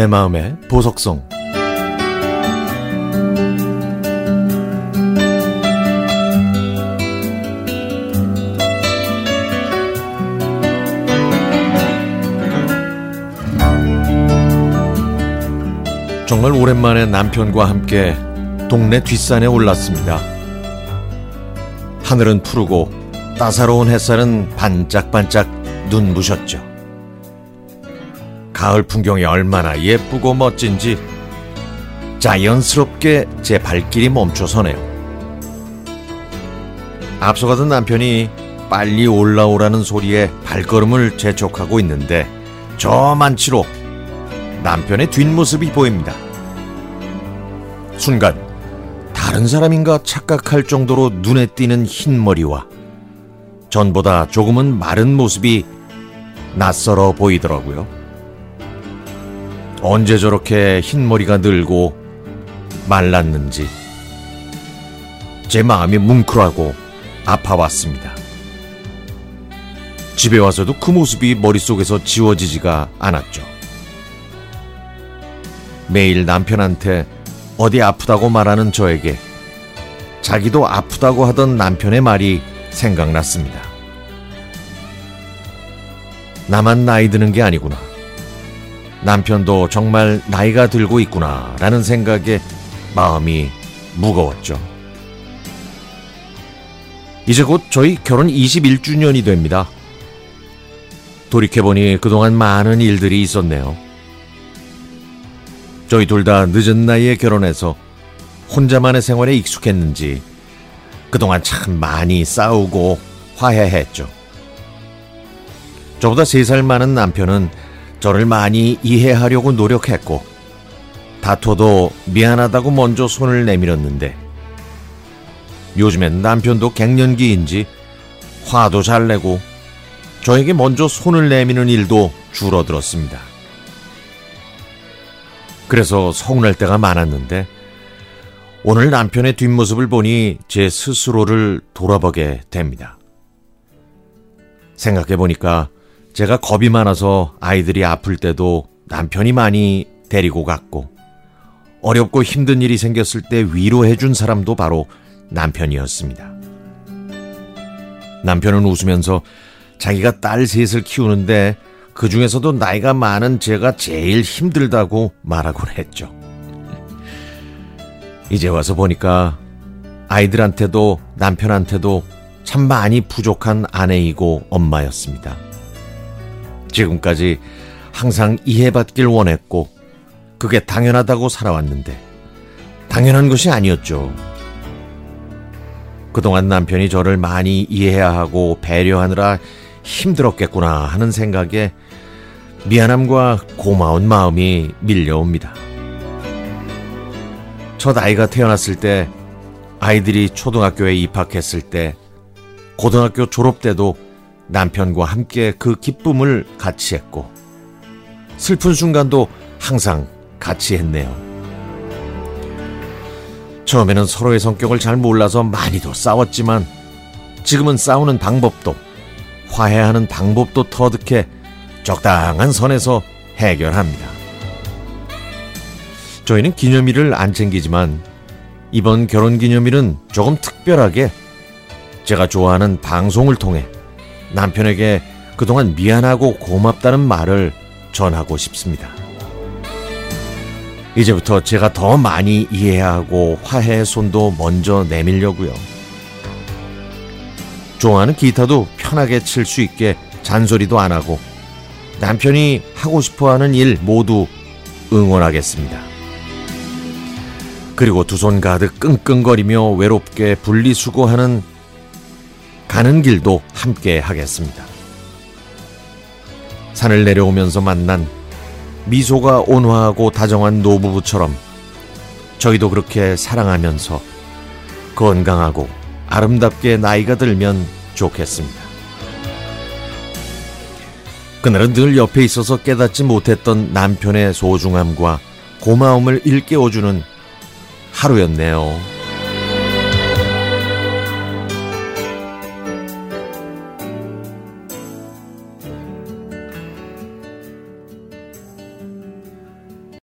내 마음의 보석성 정말 오랜만에 남편과 함께 동네 뒷산에 올랐습니다. 하늘은 푸르고 따사로운 햇살은 반짝반짝 눈부셨죠. 가을 풍경이 얼마나 예쁘고 멋진지 자연스럽게 제 발길이 멈춰서네요. 앞서가던 남편이 빨리 올라오라는 소리에 발걸음을 재촉하고 있는데 저 만치로 남편의 뒷모습이 보입니다. 순간 다른 사람인가 착각할 정도로 눈에 띄는 흰 머리와 전보다 조금은 마른 모습이 낯설어 보이더라고요. 언제 저렇게 흰머리가 늘고 말랐는지 제 마음이 뭉클하고 아파왔습니다. 집에 와서도 그 모습이 머릿속에서 지워지지가 않았죠. 매일 남편한테 어디 아프다고 말하는 저에게 자기도 아프다고 하던 남편의 말이 생각났습니다. 나만 나이 드는 게 아니구나. 남편도 정말 나이가 들고 있구나 라는 생각에 마음이 무거웠죠. 이제 곧 저희 결혼 21주년이 됩니다. 돌이켜보니 그동안 많은 일들이 있었네요. 저희 둘 다 늦은 나이에 결혼해서 혼자만의 생활에 익숙했는지 그동안 참 많이 싸우고 화해했죠. 저보다 3살 많은 남편은 저를 많이 이해하려고 노력했고 다퉈도 미안하다고 먼저 손을 내밀었는데 요즘엔 남편도 갱년기인지 화도 잘 내고 저에게 먼저 손을 내미는 일도 줄어들었습니다. 그래서 서운할 때가 많았는데 오늘 남편의 뒷모습을 보니 제 스스로를 돌아보게 됩니다. 생각해보니까 제가 겁이 많아서 아이들이 아플 때도 남편이 많이 데리고 갔고 어렵고 힘든 일이 생겼을 때 위로해 준 사람도 바로 남편이었습니다. 남편은 웃으면서 자기가 딸 셋을 키우는데 그 중에서도 나이가 많은 제가 제일 힘들다고 말하곤 했죠. 이제 와서 보니까 아이들한테도 남편한테도 참 많이 부족한 아내이고 엄마였습니다. 지금까지 항상 이해받길 원했고 그게 당연하다고 살아왔는데 당연한 것이 아니었죠. 그동안 남편이 저를 많이 이해해야 하고 배려하느라 힘들었겠구나 하는 생각에 미안함과 고마운 마음이 밀려옵니다. 첫 아이가 태어났을 때 아이들이 초등학교에 입학했을 때 고등학교 졸업 때도 남편과 함께 그 기쁨을 같이 했고 슬픈 순간도 항상 같이 했네요. 처음에는 서로의 성격을 잘 몰라서 많이도 싸웠지만 지금은 싸우는 방법도 화해하는 방법도 터득해 적당한 선에서 해결합니다. 저희는 기념일을 안 챙기지만 이번 결혼 기념일은 조금 특별하게 제가 좋아하는 방송을 통해 남편에게 그동안 미안하고 고맙다는 말을 전하고 싶습니다. 이제부터 제가 더 많이 이해하고 화해의 손도 먼저 내밀려고요. 좋아하는 기타도 편하게 칠 수 있게 잔소리도 안 하고 남편이 하고 싶어 하는 일 모두 응원하겠습니다. 그리고 두 손 가득 끙끙거리며 외롭게 분리수거하는 가는 길도 함께 하겠습니다. 산을 내려오면서 만난 미소가 온화하고 다정한 노부부처럼 저희도 그렇게 사랑하면서 건강하고 아름답게 나이가 들면 좋겠습니다. 그날은 늘 옆에 있어서 깨닫지 못했던 남편의 소중함과 고마움을 일깨워주는 하루였네요.